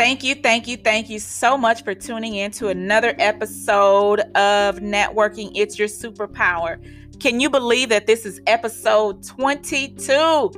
Thank you, thank you, thank you so much for tuning in to another episode of Networking It's Your Superpower. Can you believe that this is episode 22?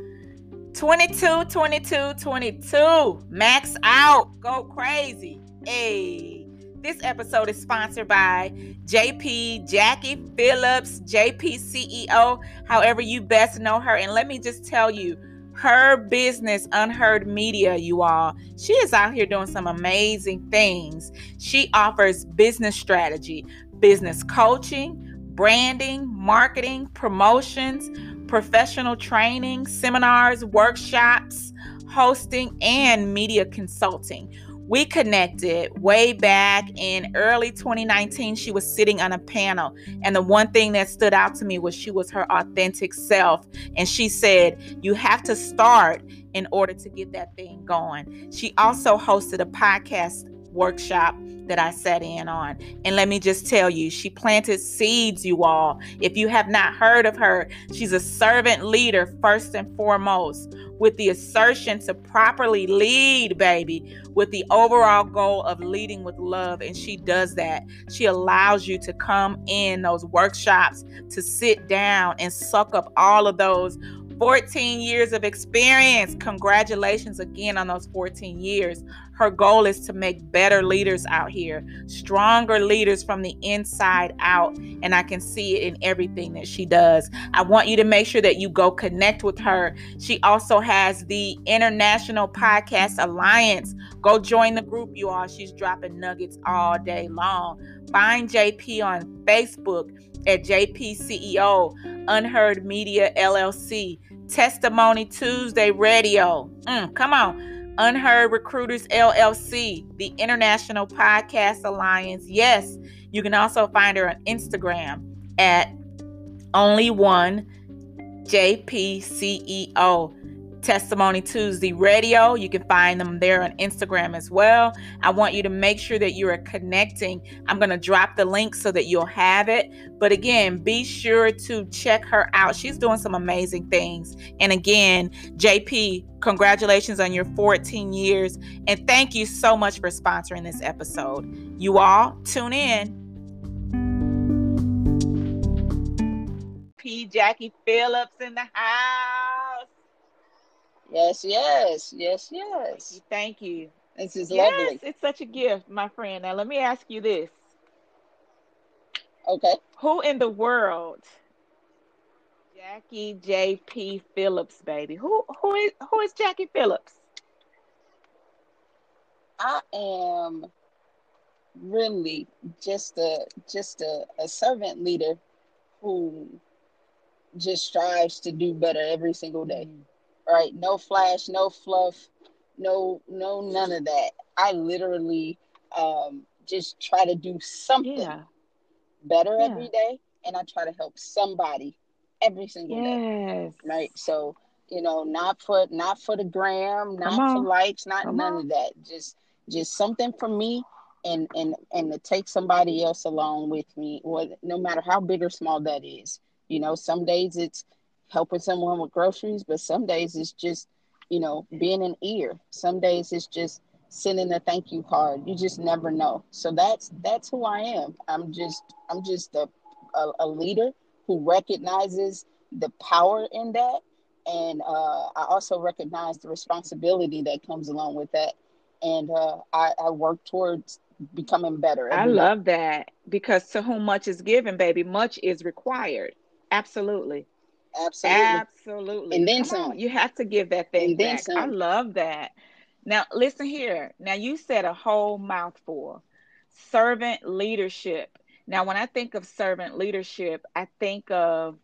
22, 22, 22. Max out. Go crazy. Hey. This episode is sponsored by JP Jackie Phillips, JP CEO, however you best know her. And let me just tell you, her business, Unheard Media, you all, she is out here doing some amazing things. She offers business strategy, business coaching, branding, marketing, promotions, professional training, seminars, workshops, hosting, and media consulting. We connected way back in early 2019. She was sitting on a panel, and the one thing that stood out to me was she was her authentic self. And she said, You have to start in order to get that thing going. She also hosted a podcast workshop that I sat in on. And let me just tell you, she planted seeds, you all. If you have not heard of her, she's a servant leader first and foremost, with the assertion to properly lead, baby, with the overall goal of leading with love. And she does that. She allows you to come in those workshops, to sit down and suck up all of those 14 years of experience. Congratulations again on those 14 years. Her goal is to make better leaders out here, stronger leaders from the inside out. And I can see it in everything that she does. I want you to make sure that you go connect with her. She also has the International Podcast Alliance. Go join the group, you all. She's dropping nuggets all day long. Find JP on Facebook at JP CEO, Unheard Media LLC, Testimony Tuesday Radio. Mm, come on. Unheard Recruiters LLC, the International Podcast Alliance. Yes, you can also find her on Instagram at only one JP CEO. Testimony Tuesday Radio. You can find them there on Instagram as well. I want you to make sure that you are connecting. I'm going to drop the link so that you'll have it. But again, be sure to check her out. She's doing some amazing things. And again, JP, congratulations on your 14 years. And thank you so much for sponsoring this episode. You all tune in. P. Jackie Phillips in the house. Yes, yes, yes, yes. Thank you. This is yes, lovely. it's such a gift, my friend. Now let me ask you this. Okay. Who in the world Jackie J.P. Phillips, baby. Who who is who is Jackie Phillips? I am really just a just a, a servant leader who just strives to do better every single day. Mm. Right? No flash, no fluff, no no none of that. I literally um just try to do something Yeah. better Yeah. every day and I try to help somebody every single day. Right? So you know, not for not for the gram, not for likes, not Come none on. of that. Just just something for me, and and and to take somebody else along with me, or no matter how big or small that is. You know, some days it's helping someone with groceries, but some days it's just you know being an ear. Some days it's just sending a thank you card. You just never know. So that's that's who I am. I'm just I'm just a a, a leader who recognizes the power in that and uh, i also recognize the responsibility that comes along with that and uh, I, I work towards becoming better I every day. love that because to whom much is given, baby, much is required. Absolutely. Absolutely Absolutely. And then Come on, some. You have to give that thing And then back. I love that. Now, listen here. Now, you said a whole mouthful. Servant leadership. Now, when I think of servant leadership, I think of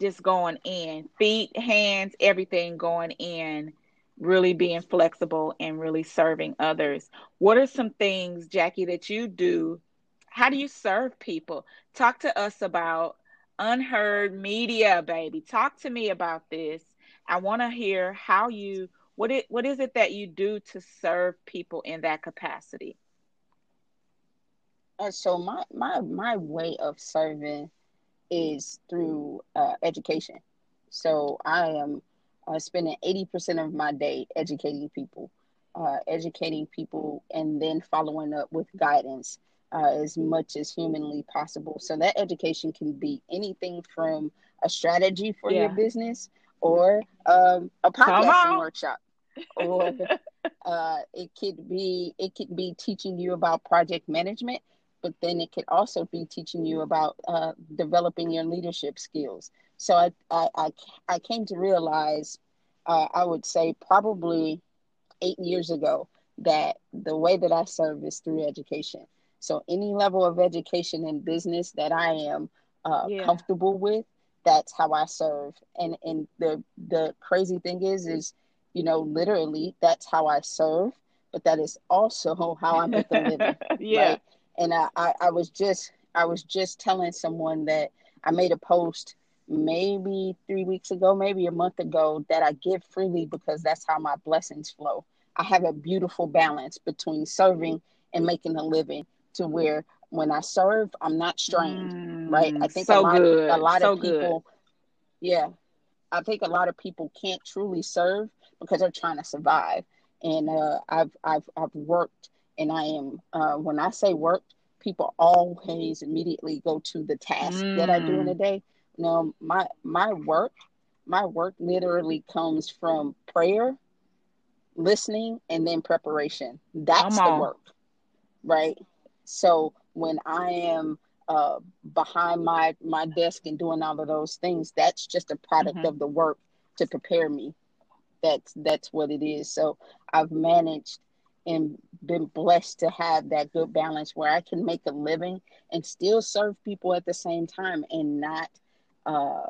just going in, feet, hands, everything going in, really being flexible and really serving others. What are some things, Jackie, that you do? How do you serve people? Talk to us about unheard media, baby. Talk to me about this. I want to hear how you what it what is it that you do to serve people in that capacity? And so my my my way of serving is through uh, education. So I am uh, spending eighty percent of my day educating people, uh, educating people and then following up with guidance uh, as much as humanly possible. So that education can be anything from a strategy for yeah. your business or um, a podcasting workshop, or uh, it could be it could be teaching you about project management, but then it could also be teaching you about uh, developing your leadership skills. So I I I, I came to realize, uh, I would say probably eight years ago that the way that I serve is through education. So any level of education in business that I am uh, yeah. comfortable with, that's how I serve. And and the the crazy thing is, is you know, literally that's how I serve, but that is also how I make a living. yeah. Right? And I, I, I was just I was just telling someone that I made a post maybe three weeks ago, maybe a month ago, that I give freely because that's how my blessings flow. I have a beautiful balance between serving and making a living to where when I serve, I'm not strained, mm, right? I think so a lot, good. a lot so of people, good. yeah, I think a lot of people can't truly serve because they're trying to survive. And uh, I've I've I've worked, and I am uh, when I say worked, people always immediately go to the task mm. that I do in a mm. day. No, my my work, my work literally comes from prayer, listening, and then preparation. That's the work, right? So when I am uh, behind my my desk and doing all of those things, that's just a product mm-hmm. of the work to prepare me. That's that's what it is. So I've managed and been blessed to have that good balance where I can make a living and still serve people at the same time and not uh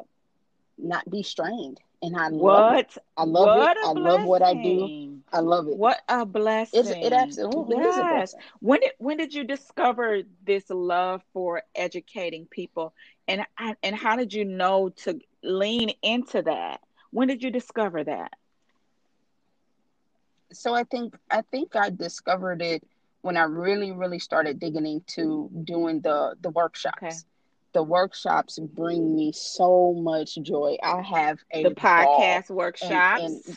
not be strained and I what? love it. I love what it. I blessing. love what I do. I love it. What a blessing! It's, it absolutely yes. is a blessing. When did when did you discover this love for educating people, and and how did you know to lean into that? When did you discover that? So I think I think I discovered it when I really really started digging into doing the the workshops. Okay the workshops bring me so much joy. I have a the podcast workshops. And, and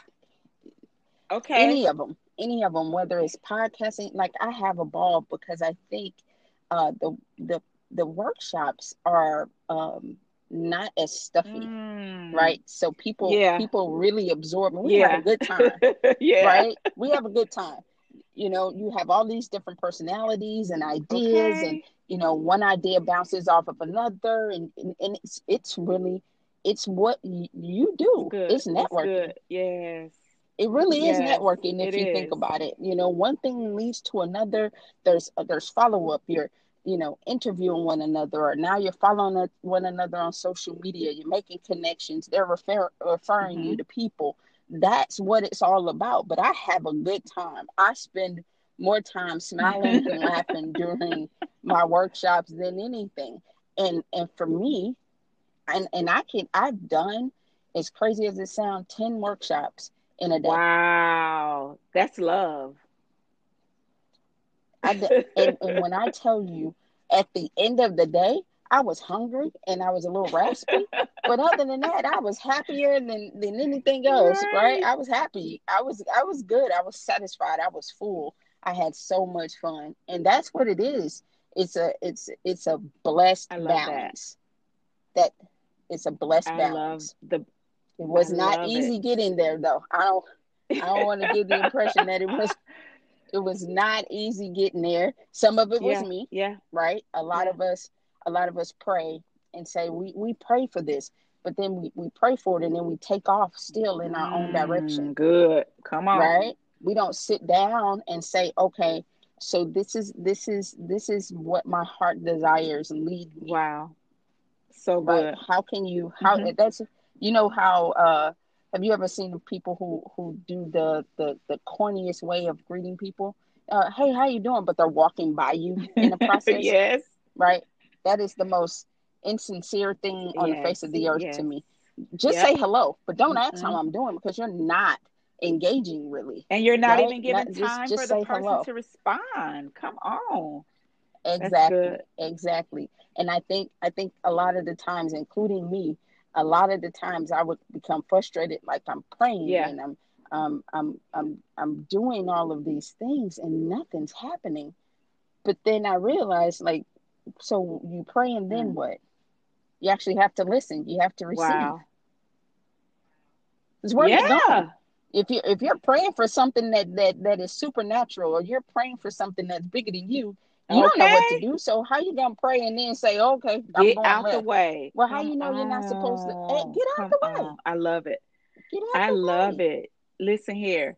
okay, any of them, any of them, whether it's podcasting, like I have a ball because I think uh, the the the workshops are um, not as stuffy, mm. right? So people yeah. people really absorb. And we yeah. have a good time, yeah. right? We have a good time. You know, you have all these different personalities and ideas okay. and you know one idea bounces off of another and and, and it's it's really it's what you do it's, it's networking it's yes it really yes, is networking if you is. think about it. You know one thing leads to another. There's uh, there's follow-up. You're you know interviewing one another or now you're following one another on social media. You're making connections. They're refer- referring mm-hmm. you to people. That's what it's all about. But i have a good time. I spend more time smiling and laughing during my workshops than anything. And and for me, and and I can I've done as crazy as it sounds, 10 workshops in a day. Wow. That's love. I, and, and when I tell you at the end of the day, I was hungry and I was a little raspy. but other than that, I was happier than, than anything else, right. right? I was happy. I was I was good. I was satisfied. I was full. I had so much fun. And that's what it is. It's a it's it's a blessed balance. That. that. it's a blessed I balance. the it was I not easy it. getting there though. I don't I don't want to give the impression that it was it was not easy getting there. Some of it was yeah, me. Yeah. Right? A lot yeah. of us a lot of us pray and say we we pray for this but then we, we pray for it and then we take off still in our mm, own direction. Good. Come on. Right? we don't sit down and say okay so this is this is this is what my heart desires lead me wow so good how can you how mm-hmm. that's you know how uh have you ever seen people who who do the the the corniest way of greeting people uh, hey how you doing but they're walking by you in the process yes right that is the most insincere thing on yes. the face of the earth yes. to me just yep. say hello but don't mm-hmm. ask how i'm doing because you're not engaging really. And you're not right? even giving not, time just, just for the person hello. to respond. Come on. Exactly. Exactly. And I think I think a lot of the times, including me, a lot of the times I would become frustrated, like I'm praying yeah. and I'm um, I'm I'm I'm doing all of these things and nothing's happening. But then I realized, like, so you pray and then mm. what? You actually have to listen. You have to receive. Wow. It's where yeah. going. If you if you're praying for something that that that is supernatural, or you're praying for something that's bigger than you, you okay. don't know what to do. So how you gonna pray and then say, "Okay, I'm get out left. the way"? Well, how you know you're not supposed to eh, hey, get out the way? On. I love it. I love way. it. Listen here.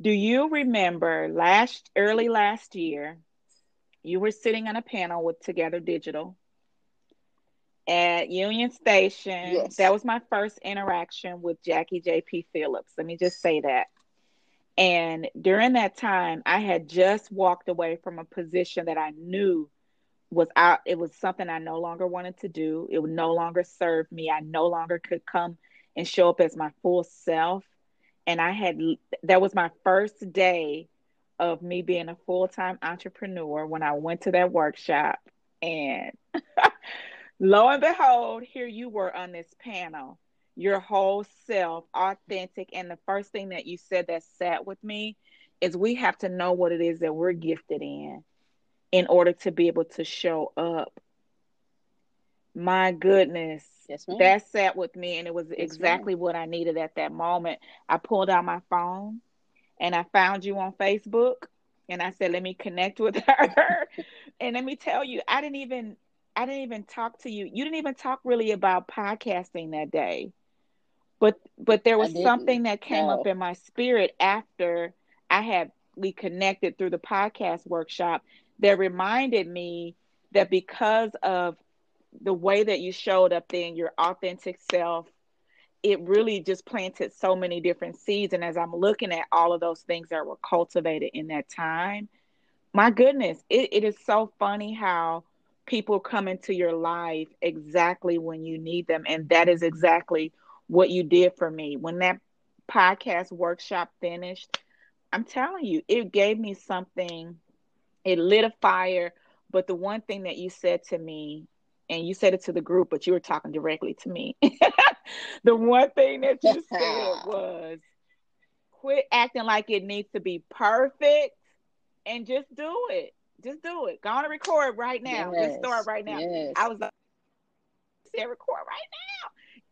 Do you remember last early last year? You were sitting on a panel with Together Digital at Union Station. Yes. That was my first interaction with Jackie J.P. Phillips. Let me just say that. And during that time, I had just walked away from a position that I knew was out. It was something I no longer wanted to do. It would no longer serve me. I no longer could come and show up as my full self. And I had, that was my first day of me being a full time entrepreneur when I went to that workshop. And lo and behold, here you were on this panel your whole self, authentic. And the first thing that you said that sat with me is we have to know what it is that we're gifted in in order to be able to show up. My goodness. Yes, that sat with me and it was yes, exactly ma'am. what I needed at that moment. I pulled out my phone and I found you on Facebook and I said, let me connect with her. and let me tell you, I didn't even I didn't even talk to you. You didn't even talk really about podcasting that day but but there was something that came no. up in my spirit after I had we connected through the podcast workshop that reminded me that because of the way that you showed up then your authentic self it really just planted so many different seeds and as i'm looking at all of those things that were cultivated in that time my goodness it, it is so funny how people come into your life exactly when you need them and that is exactly what you did for me. When that podcast workshop finished, I'm telling you, it gave me something, it lit a fire. But the one thing that you said to me, and you said it to the group, but you were talking directly to me. the one thing that you said was quit acting like it needs to be perfect and just do it. Just do it. Go on and record right now. Yes. Just start right now. Yes. I was like, say record right now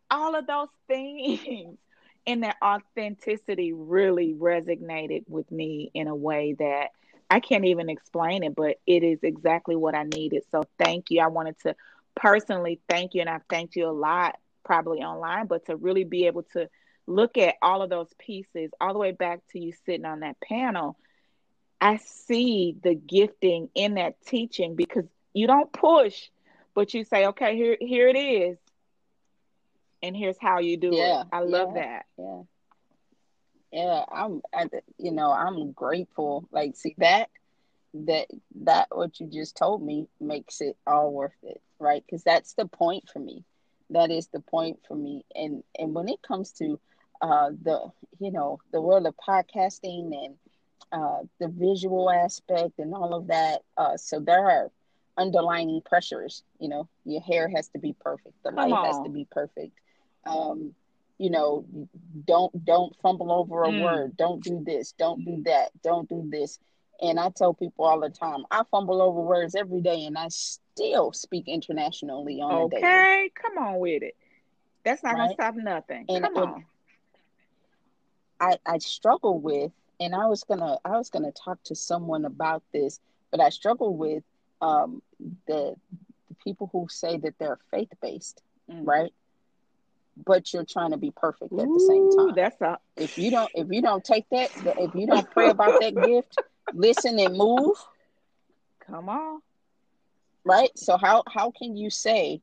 all of those things and that authenticity really resonated with me in a way that I can't even explain it, but it is exactly what I needed. So thank you. I wanted to personally thank you, and I've thanked you a lot, probably online, but to really be able to look at all of those pieces, all the way back to you sitting on that panel. I see the gifting in that teaching because you don't push, but you say, okay, here, here it is and here's how you do yeah, it. I love yeah, that. Yeah. Yeah, I'm I, you know, I'm grateful. Like see that that that what you just told me makes it all worth it, right? Cuz that's the point for me. That is the point for me. And and when it comes to uh the you know, the world of podcasting and uh the visual aspect and all of that, uh so there are underlining pressures, you know, your hair has to be perfect, the light has to be perfect um, you know, don't don't fumble over a mm. word. Don't do this. Don't do that. Don't do this. And I tell people all the time, I fumble over words every day, and I still speak internationally on okay, Okay, come on with it. That's not right? gonna stop nothing. And, come on. I I struggle with, and I was gonna I was gonna talk to someone about this, but I struggle with um, the, the people who say that they're faith based, mm. right? But you're trying to be perfect at the same time. That's a if you don't if you don't take that if you don't pray about that gift, listen and move. Come on. Right? So how how can you say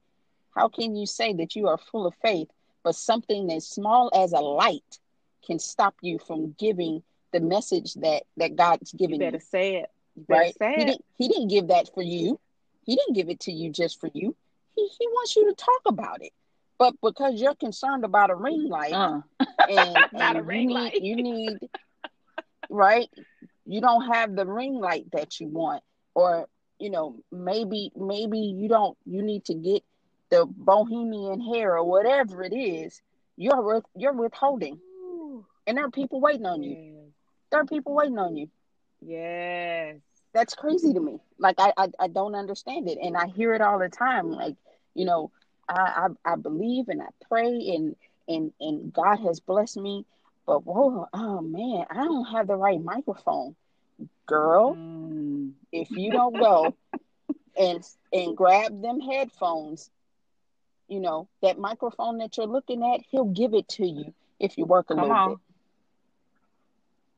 how can you say that you are full of faith, but something as small as a light can stop you from giving the message that that God's giving you? Better you. say it. right? Say he it. didn't he didn't give that for you. He didn't give it to you just for you. He he wants you to talk about it. But because you're concerned about a ring light, uh. and, and a ring you light. need, you need right, you don't have the ring light that you want, or you know maybe maybe you don't you need to get the bohemian hair or whatever it is. You're with, you're withholding. And there are people waiting on you. Yes. There are people waiting on you. Yes. That's crazy to me. Like I, I, I don't understand it, and I hear it all the time. Like you know, I, I, I believe and I pray, and and and God has blessed me. But whoa, oh man, I don't have the right microphone, girl. Mm. If you don't go and and grab them headphones, you know that microphone that you're looking at, He'll give it to you if you work a Come little on. bit.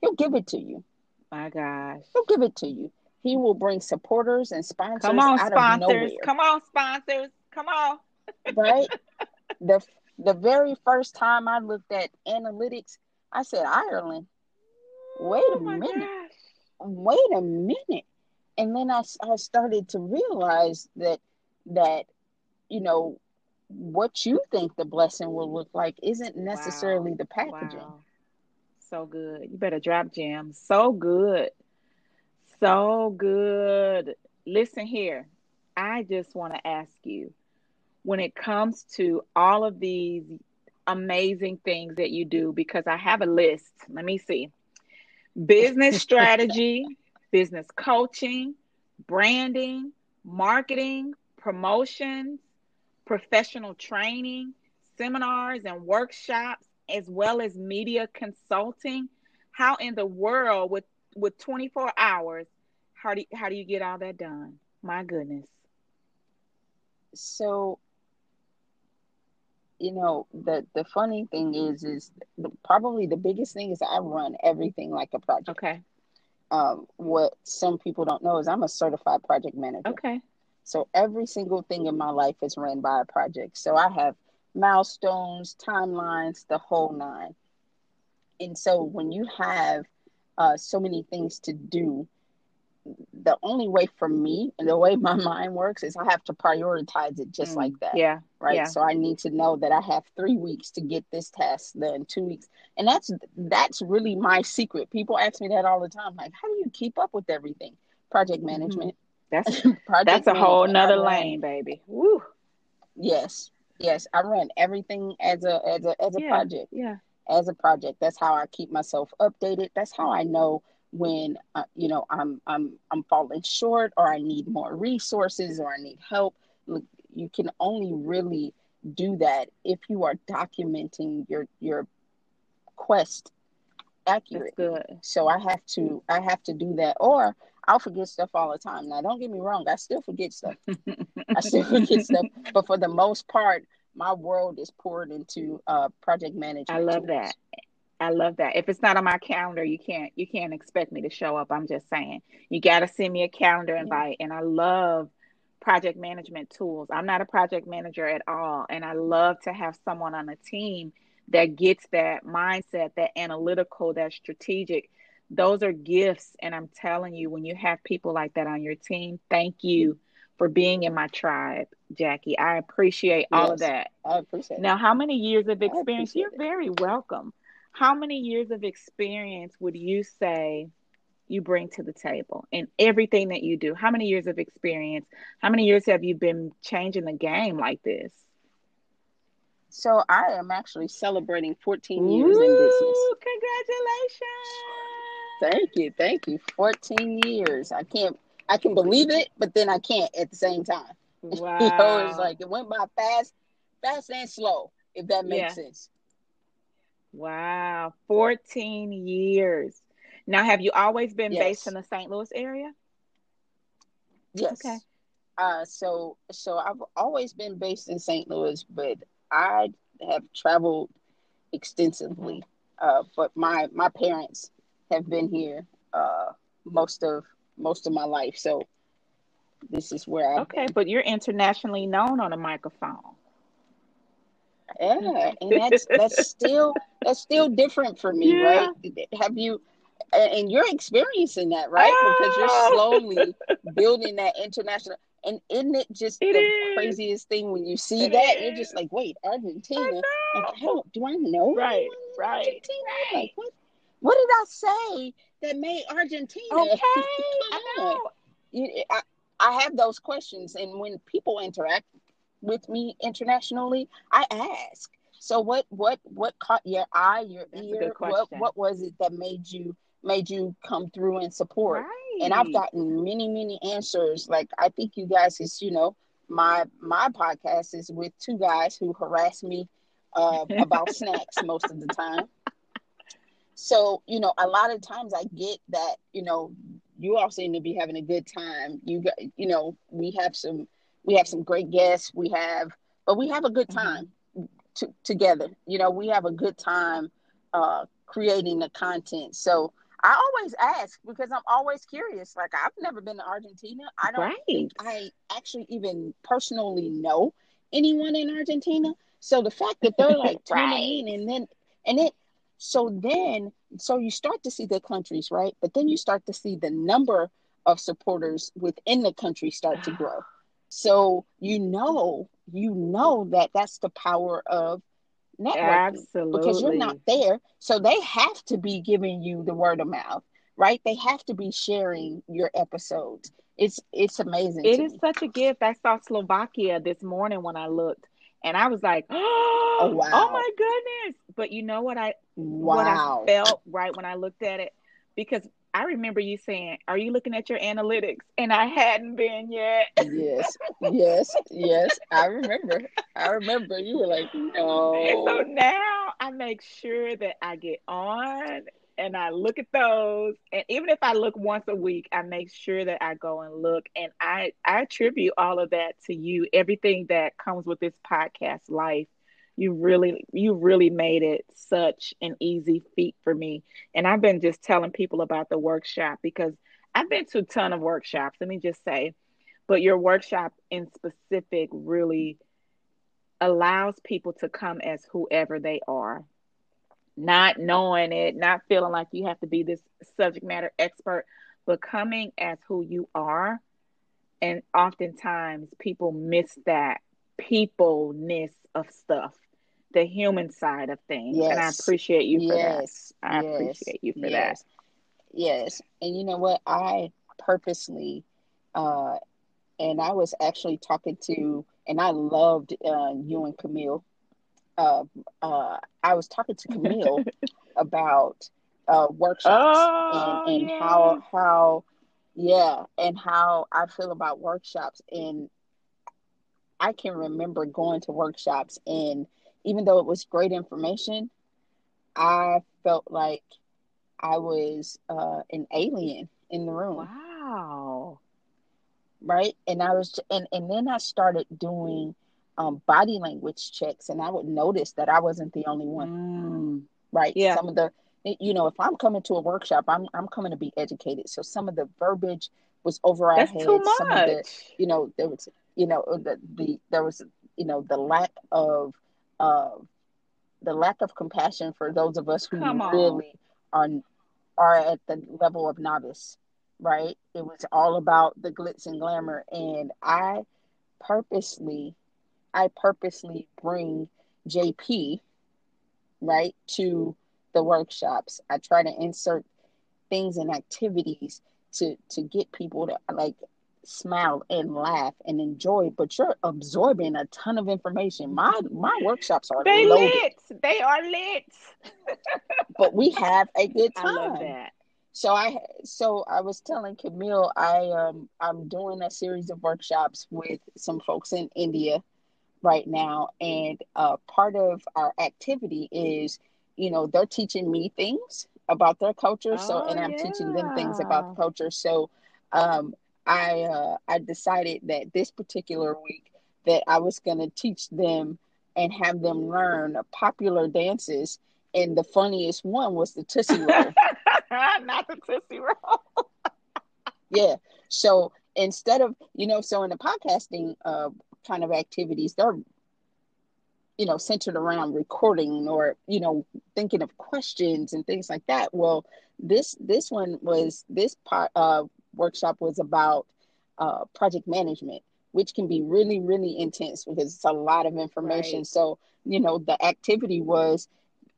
He'll give it to you. My gosh. He'll give it to you. He will bring supporters and sponsors Come on, sponsors. Come on, sponsors. Come on. Right? the the very first time I looked at analytics, I said Ireland. Wait oh a Oh my minute. gosh. Wait a minute. And then I, I started to realize that that you know what you think the blessing will look like isn't necessarily the packaging. Wow. So good. You better drop gems. So good. So good. Listen here. I just want to ask you when it comes to all of these amazing things that you do, because I have a list. Let me see business strategy, business coaching, branding, marketing, promotions, professional training, seminars and workshops, as well as media consulting. How in the world with with 24 hours, how do how do you get all that done? My goodness. So you know the the funny thing is is the, probably the biggest thing is I run everything like a project. Okay. Um, what some people don't know is I'm a certified project manager. Okay. So every single thing in my life is ran by a project. So I have milestones, timelines, the whole nine. And so when you have uh, so many things to do, the only way for me and the way my mind works is I have to prioritize it just Mm, like that. Yeah. Right. yeah. So I need to know that I have three weeks to get this task done, two weeks. And that's that's really my secret. People ask me that all the time. Like, how do you keep up with everything? Project Mm-hmm. management. That's Project that's a whole. Nother lane, baby. Woo. Yes, yes, I run everything as a as a as a Yeah. project. Yeah. As a project, that's how I keep myself updated. That's how I know when uh, you know I'm I'm I'm falling short or I need more resources or I need help. Look, you can only really do that if you are documenting your your quest accurate. good. So I have to I have to do that or I'll forget stuff all the time. Now don't get me wrong, I still forget stuff. I still forget stuff, but for the most part, my world is poured into uh project management. I love tools. that. I love that. If it's not on my calendar, you can't you can't expect me to show up. I'm just saying. You got to send me a calendar invite and I love project management tools. I'm not a project manager at all and I love to have someone on a team that gets that mindset, that analytical, that strategic. Those are gifts and I'm telling you when you have people like that on your team, thank you for being in my tribe, Jackie. I appreciate all of that. I appreciate Now, how many years of experience? You're very welcome. How many years of experience would you say you bring to the table in everything that you do? How many years of experience? How many years have you been changing the game like this? So I am actually celebrating 14 years in business. Congratulations. Thank you, thank you. 14 years. I can't I can believe it, but then I can't at the same time. Wow. You know, it's like it went by fast, fast and slow, if that makes Yeah. sense. Wow. 14 years. Now, have you always been Yes. based in the St. Louis area? Yes. Okay. Uh, so so I've always been based in St. Louis, but I have traveled extensively. Uh, but my my parents have been here uh, most of most of my life, so this is where I've Okay, but you're internationally known on a microphone. Yeah, and that's that's still that's still different for me, Yeah. right? Have you? And you're experiencing that, right? Because you're Oh. slowly building that international. And isn't it just It the is. craziest thing when you see It that? You're just like, wait, Argentina. I Like. I don't, I know Right, right, Argentina? right. Like, what? What did I say that made Argentina? Okay, I know. I, I have those questions, and when people interact with me internationally, I ask. So what what what caught your eye, your That's ear? What what was it that made you made you come through and support? Right. And I've gotten many many answers. Like I think you guys is you know my my podcast is with two guys who harass me uh, about snacks most of the time. So you know, a lot of times I get that you know you all seem to be having a good time. You got you know we have some we have some great guests. We have but we have a good mm-hmm. time t- together. You know, we have a good time uh, creating the content. So I always ask because I'm always curious. Like I've never been to Argentina. I don't right. think I actually even personally know anyone in Argentina. So the fact that they're like tuning right. in and then and it so then so you start to see the countries, right? But then you start to see the number of supporters within the country start to grow. So you know you know that that's the power of networking Absolutely. because you're not there. So they have to be giving you the word of mouth, right? They have to be sharing your episodes. It's it's amazing. It is me. such a gift. I saw Slovakia this morning when I looked, and I was like, "Oh, wow. oh my goodness!" But you know what I wow. what I felt right when I looked at it because I remember you saying, "Are you looking at your analytics?" And I hadn't been yet. yes, yes, yes. I remember. I remember. You were like, "No." And so now I make sure that I get on and I look at those. And even if I look once a week, I make sure that I go and look. And I I attribute all of that to you. Everything that comes with this podcast life you really you really made it such an easy feat for me. And i've been just telling people about the workshop because i've been to a ton of workshops let me just say. But your workshop in specific really allows people to come as whoever they are. Not knowing it not feeling like you have to be this subject matter expert but coming as who you are. And oftentimes people miss that peopleness of stuff the human side of things. Yes. And I appreciate you for that. yes. that. I yes. appreciate you for that. Yes. And you know what? I purposely, uh, and I was actually talking to, and I loved uh, you and Camille. Uh, uh, I was talking to Camille about uh, workshops oh, and, and yeah. how how yeah, and how I feel about workshops. And I can remember going to workshops and even though it was great information, I felt like I was uh, an alien in the room. Wow. Right. And I was, and, and then I started doing um, body language checks, and I would notice that I wasn't the only one. Mm. Right. Yeah. Some of the, you know, if I'm coming to a workshop, I'm I'm coming to be educated. So some of the verbiage was over our That's heads. Too much. Some of the, you know, there was, you know, the the there was, you know, the lack of uh, the lack of compassion for those of us who really are are at the level of novice, right? It was all about the glitz and glamour, and I purposely, I purposely bring JP, right, to the workshops. I try to insert things and activities to to get people to like smile and laugh and enjoy, but you're absorbing a ton of information. My my workshops are they loaded. lit. They are lit. but we have a good time. I love that. So I so I was telling Camille I um I'm doing a series of workshops with some folks in India right now, and uh, part of our activity is you know they're teaching me things about their culture, oh, so and I'm yeah. teaching them things about the culture. So um, I uh, I decided that this particular week that I was going to teach them and have them learn popular dances. And the funniest one was the Tootsie Roll. Not the Tootsie Roll. yeah. So instead of, you know, so in the podcasting uh, kind of activities, they're, you know, centered around recording or, you know, thinking of questions and things like that. Well, this this one was this part uh workshop was about uh, project management, which can be really, really intense because it's a lot of information. Right. So, you know, the activity was,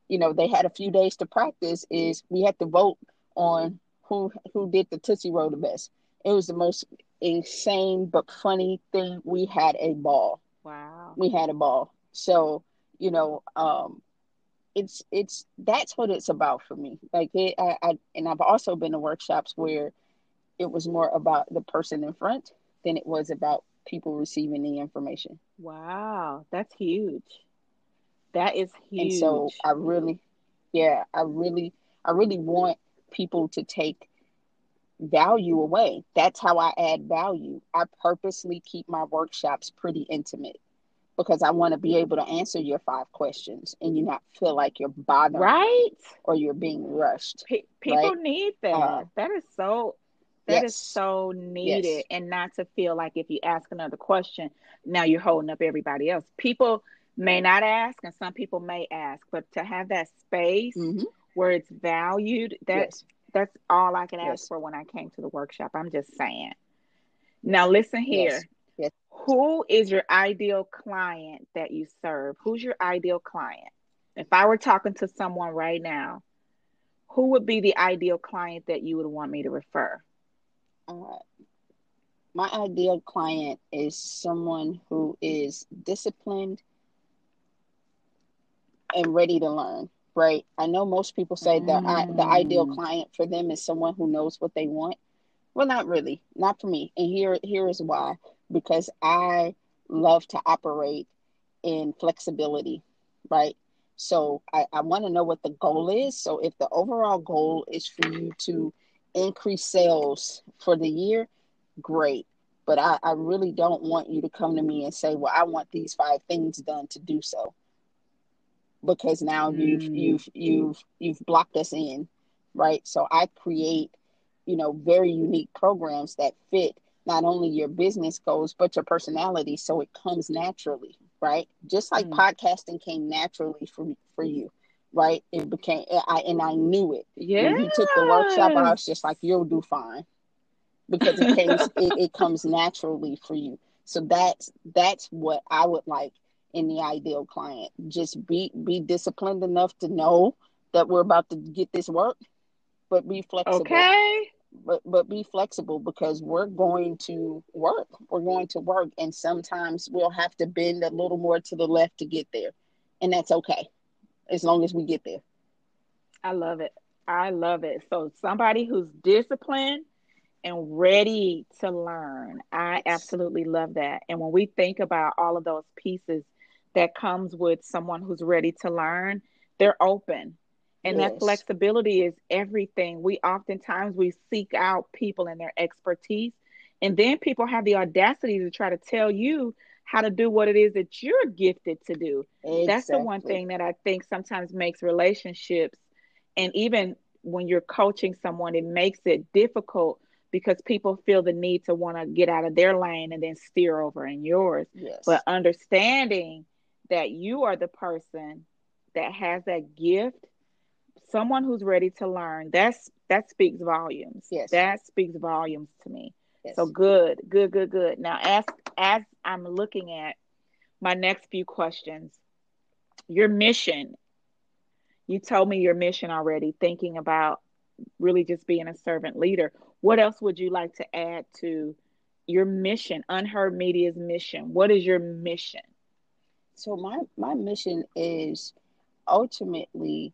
you know, they had a few days to practice. Is we had to vote on who who did the Tootsie Roll the best. It was the most insane but funny thing. We had a ball. Wow. We had a ball. So you know, um, it's it's that's what it's about for me. Like it, I, I and I've also been to workshops where it was more about the person in front than it was about people receiving the information. Wow, that's huge. That is huge. And so I really, yeah, I really, I really want people to take value away. That's how I add value. I purposely keep my workshops pretty intimate because I want to be able to answer your five questions and you not feel like you're bothering right or you're being rushed. P- people right? need that. Uh, that is so that yes. is so needed yes. and not to feel like if you ask another question, now you're holding up everybody else. People may not ask and some people may ask, but to have that space mm-hmm. where it's valued, that's yes. that's all I can ask for when I came to the workshop. I'm just saying. Now listen here. Yes. Who is your ideal client that you serve? Who's your ideal client? If I were talking to someone right now, who would be the ideal client that you would want me to refer? Uh, my ideal client is someone who is disciplined and ready to learn right i know most people say that mm. the ideal client for them is someone who knows what they want well not really not for me and here here is why because I love to operate in flexibility, right? So I, I want to know what the goal is. So if the overall goal is for you to increase sales for the year, great. But I, I really don't want you to come to me and say, Well, I want these five things done to do so. Because now mm. you've you've you've you've blocked us in, right? So I create, you know, very unique programs that fit not only your business goals but your personality so it comes naturally right just like mm. podcasting came naturally for for you right? It became i and i knew it. Yeah when you took the workshop i was just like you'll do fine. Because it came it, it comes naturally for you. So that's that's what i would like in the ideal client. Just be be disciplined enough to know that we're about to get this work but be flexible. Okay. But but be flexible because we're going to work. We're going to work, and sometimes we'll have to bend a little more to the left to get there, and that's okay, as long as we get there. I love it. I love it. So somebody who's disciplined and ready to learn. I absolutely love that. And when we think about all of those pieces that comes with someone who's ready to learn, they're open and yes. that flexibility is everything we oftentimes we seek out people and their expertise and then people have the audacity to try to tell you how to do what it is that you're gifted to do exactly. that's the one thing that i think sometimes makes relationships and even when you're coaching someone it makes it difficult because people feel the need to want to get out of their lane and then steer over in yours yes. but understanding that you are the person that has that gift someone who's ready to learn that's that speaks volumes yes that speaks volumes to me yes. so good good good good now as as i'm looking at my next few questions your mission. You told me your mission already thinking about really just being a servant leader. What else would you like to add to your mission unheard media's mission? What is your mission? So my my mission is ultimately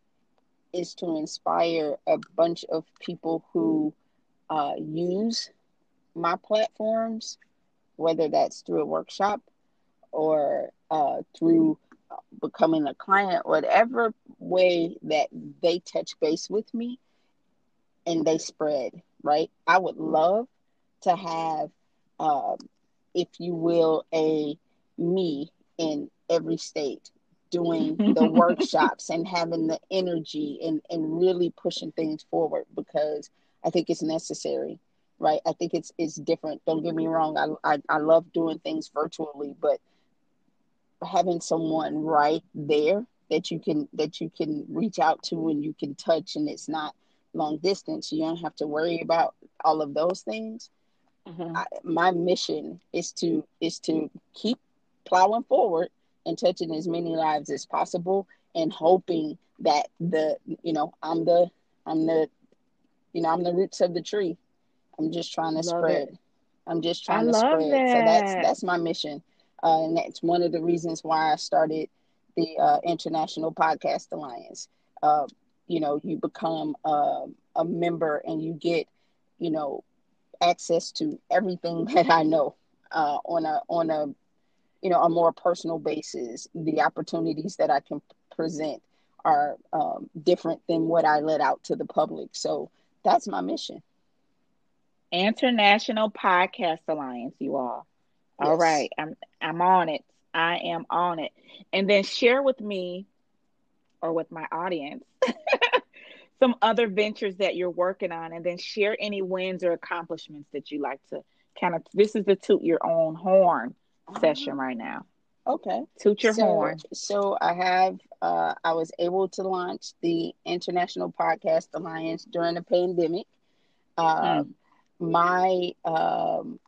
is to inspire a bunch of people who uh, use my platforms, whether that's through a workshop or uh, through becoming a client, whatever way that they touch base with me and they spread, right? I would love to have, um, if you will, a me in every state doing the workshops and having the energy and, and really pushing things forward because I think it's necessary, right? I think it's it's different. Don't get me wrong. I, I, I love doing things virtually, but having someone right there that you can that you can reach out to and you can touch and it's not long distance you don't have to worry about all of those things mm-hmm. I, my mission is to is to keep plowing forward and touching as many lives as possible and hoping that the you know i'm the i'm the you know i'm the roots of the tree i'm just trying to love spread it. i'm just trying I to spread that. so that's that's my mission uh, and that's one of the reasons why i started the uh, International Podcast Alliance. Uh, you know, you become uh, a member and you get, you know, access to everything that I know uh, on a on a you know a more personal basis. The opportunities that I can present are um, different than what I let out to the public. So that's my mission. International Podcast Alliance, you all. All yes. right, I'm I'm on it. I am on it. And then share with me or with my audience some other ventures that you're working on and then share any wins or accomplishments that you like to kind of this is the toot your own horn uh-huh. session right now. Okay. Toot your so, horn. So I have uh, I was able to launch the International Podcast Alliance during the pandemic. Uh, mm. My um,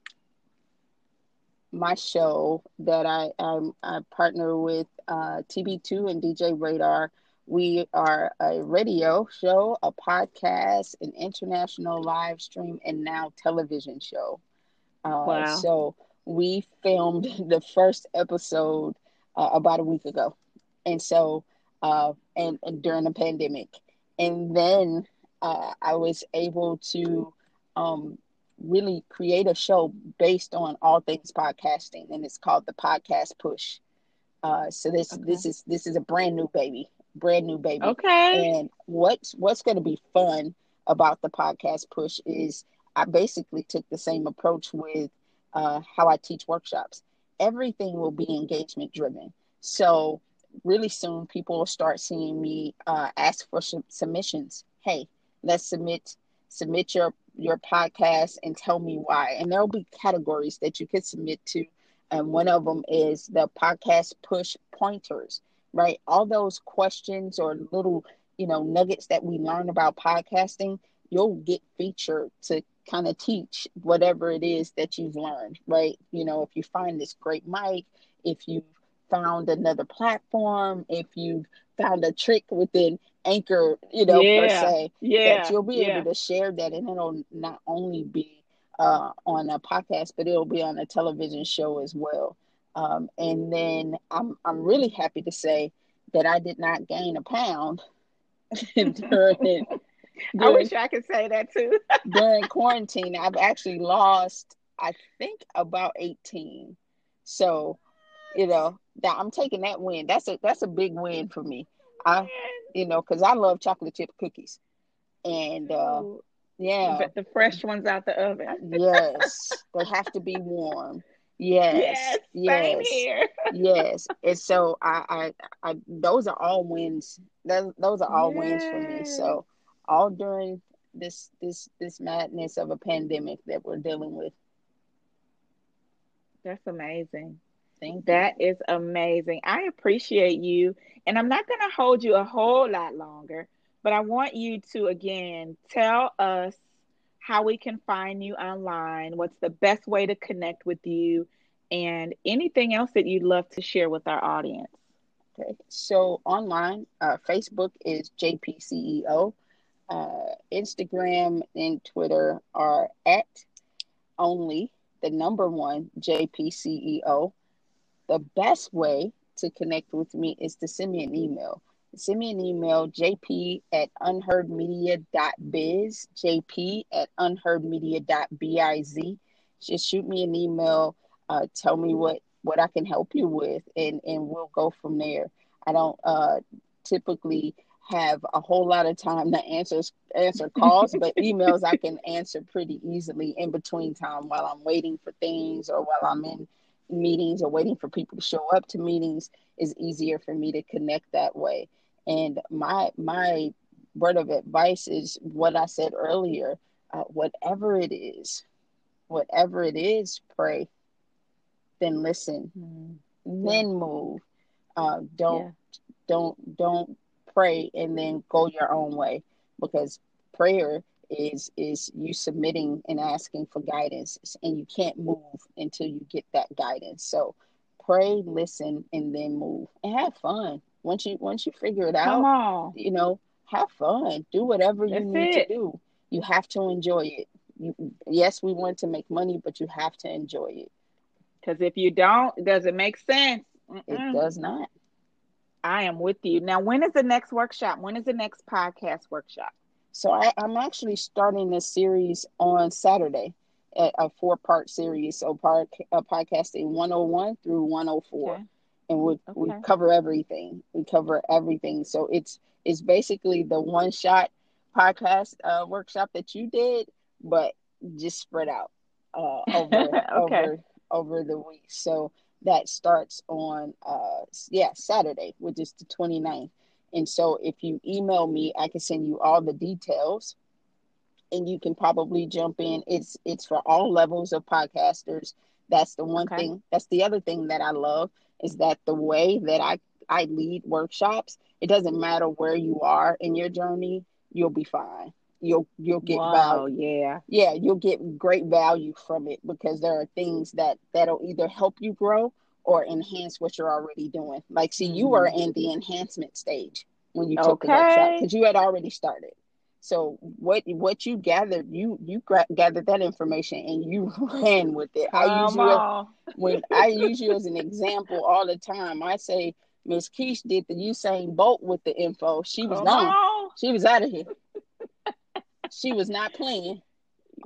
my show that I I, I partner with uh, TB2 and DJ Radar. We are a radio show, a podcast, an international live stream, and now television show. Uh, wow. So we filmed the first episode uh, about a week ago, and so uh, and, and during the pandemic, and then uh, I was able to um, really create a show based on all things podcasting, and it's called the Podcast Push. Uh, so this okay. this is this is a brand new baby, brand new baby. Okay. And what's what's going to be fun about the Podcast Push is I basically took the same approach with uh, how I teach workshops. Everything will be engagement driven. So really soon, people will start seeing me uh, ask for some submissions. Hey, let's submit submit your your podcast and tell me why. And there'll be categories that you can submit to. And one of them is the podcast push pointers, right? All those questions or little, you know, nuggets that we learn about podcasting, you'll get featured to kind of teach whatever it is that you've learned, right? You know, if you find this great mic, if you found another platform, if you found a trick within Anchor, you know, yeah. per se, yeah. that you'll be yeah. able to share that, and it'll not only be uh, on a podcast, but it'll be on a television show as well. Um, and then I'm I'm really happy to say that I did not gain a pound during, during I wish I could say that too. during quarantine, I've actually lost, I think, about 18. So, you know, that I'm taking that win. That's a that's a big win for me. I, you know, because I love chocolate chip cookies, and uh, yeah, but the fresh ones out the oven. yes, they have to be warm. Yes, yes, yes, yes. And so I, I, I, those are all wins. Those, those are all wins for me. So all during this, this, this madness of a pandemic that we're dealing with. That's amazing. Thank that is amazing. I appreciate you. And I'm not going to hold you a whole lot longer, but I want you to again tell us how we can find you online, what's the best way to connect with you, and anything else that you'd love to share with our audience. Okay. So online, uh, Facebook is JPCEO. Uh, Instagram and Twitter are at only the number one JPCEO the best way to connect with me is to send me an email. Send me an email, jp at unheardmedia.biz, jp at unheardmedia.biz. Just shoot me an email, uh, tell me what, what I can help you with, and, and we'll go from there. I don't uh, typically have a whole lot of time to answer answer calls, but emails I can answer pretty easily in between time while I'm waiting for things or while I'm in meetings or waiting for people to show up to meetings is easier for me to connect that way. And my my word of advice is what I said earlier. Uh, whatever it is, whatever it is, pray, then listen, mm-hmm. then move. Uh, don't yeah. don't don't pray and then go your own way because prayer is is you submitting and asking for guidance and you can't move until you get that guidance so pray listen and then move and have fun once you once you figure it out you know have fun do whatever That's you need it. to do you have to enjoy it you, yes we want to make money but you have to enjoy it because if you don't does it make sense Mm-mm. it does not I am with you. Now, when is the next workshop? When is the next podcast workshop? So I, am actually starting this series on Saturday, a four part series. So part uh, podcasting 101 through 104. Okay. And we, okay. we cover everything. We cover everything. So it's it's basically the one shot podcast uh, workshop that you did, but just spread out uh, over okay. over over the week. So that starts on uh yeah saturday which is the 29th and so if you email me i can send you all the details and you can probably jump in it's it's for all levels of podcasters that's the one okay. thing that's the other thing that i love is that the way that i i lead workshops it doesn't matter where you are in your journey you'll be fine you'll you'll get wow, value. Yeah. Yeah, you'll get great value from it because there are things that that'll either help you grow or enhance what you're already doing. Like see, you were mm-hmm. in the enhancement stage when you took okay. the workshop because you had already started. So what what you gathered, you you gra- gathered that information and you ran with it. Come I use you as, when I use you as an example all the time. I say Miss Keish did the Usain Bolt with the info. She was Come gone. On. She was out of here she was not playing.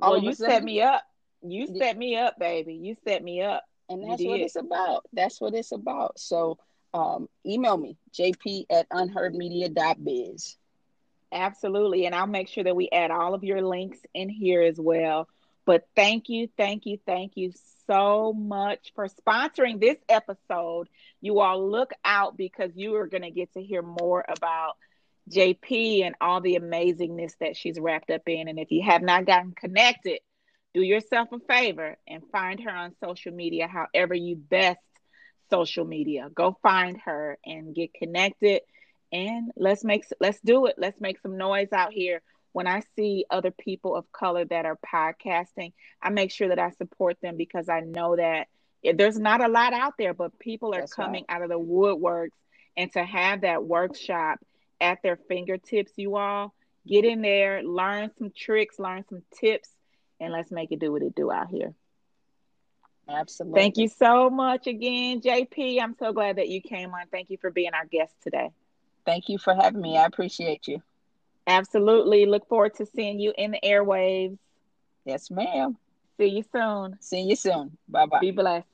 All well, you set me up. You set me up, baby. You set me up. And that's what it's about. That's what it's about. So um, email me, jp at unheardmedia.biz. Absolutely. And I'll make sure that we add all of your links in here as well. But thank you, thank you, thank you so much for sponsoring this episode. You all look out because you are going to get to hear more about JP and all the amazingness that she's wrapped up in. And if you have not gotten connected, do yourself a favor and find her on social media, however you best social media. Go find her and get connected. And let's make let's do it. Let's make some noise out here. When I see other people of color that are podcasting, I make sure that I support them because I know that there's not a lot out there, but people are That's coming right. out of the woodworks. And to have that workshop at their fingertips, you all. Get in there, learn some tricks, learn some tips, and let's make it do what it do out here. Absolutely. Thank you so much again, JP. I'm so glad that you came on. Thank you for being our guest today. Thank you for having me. I appreciate you. Absolutely. Look forward to seeing you in the airwaves. Yes, ma'am. See you soon. See you soon. Bye bye. Be blessed.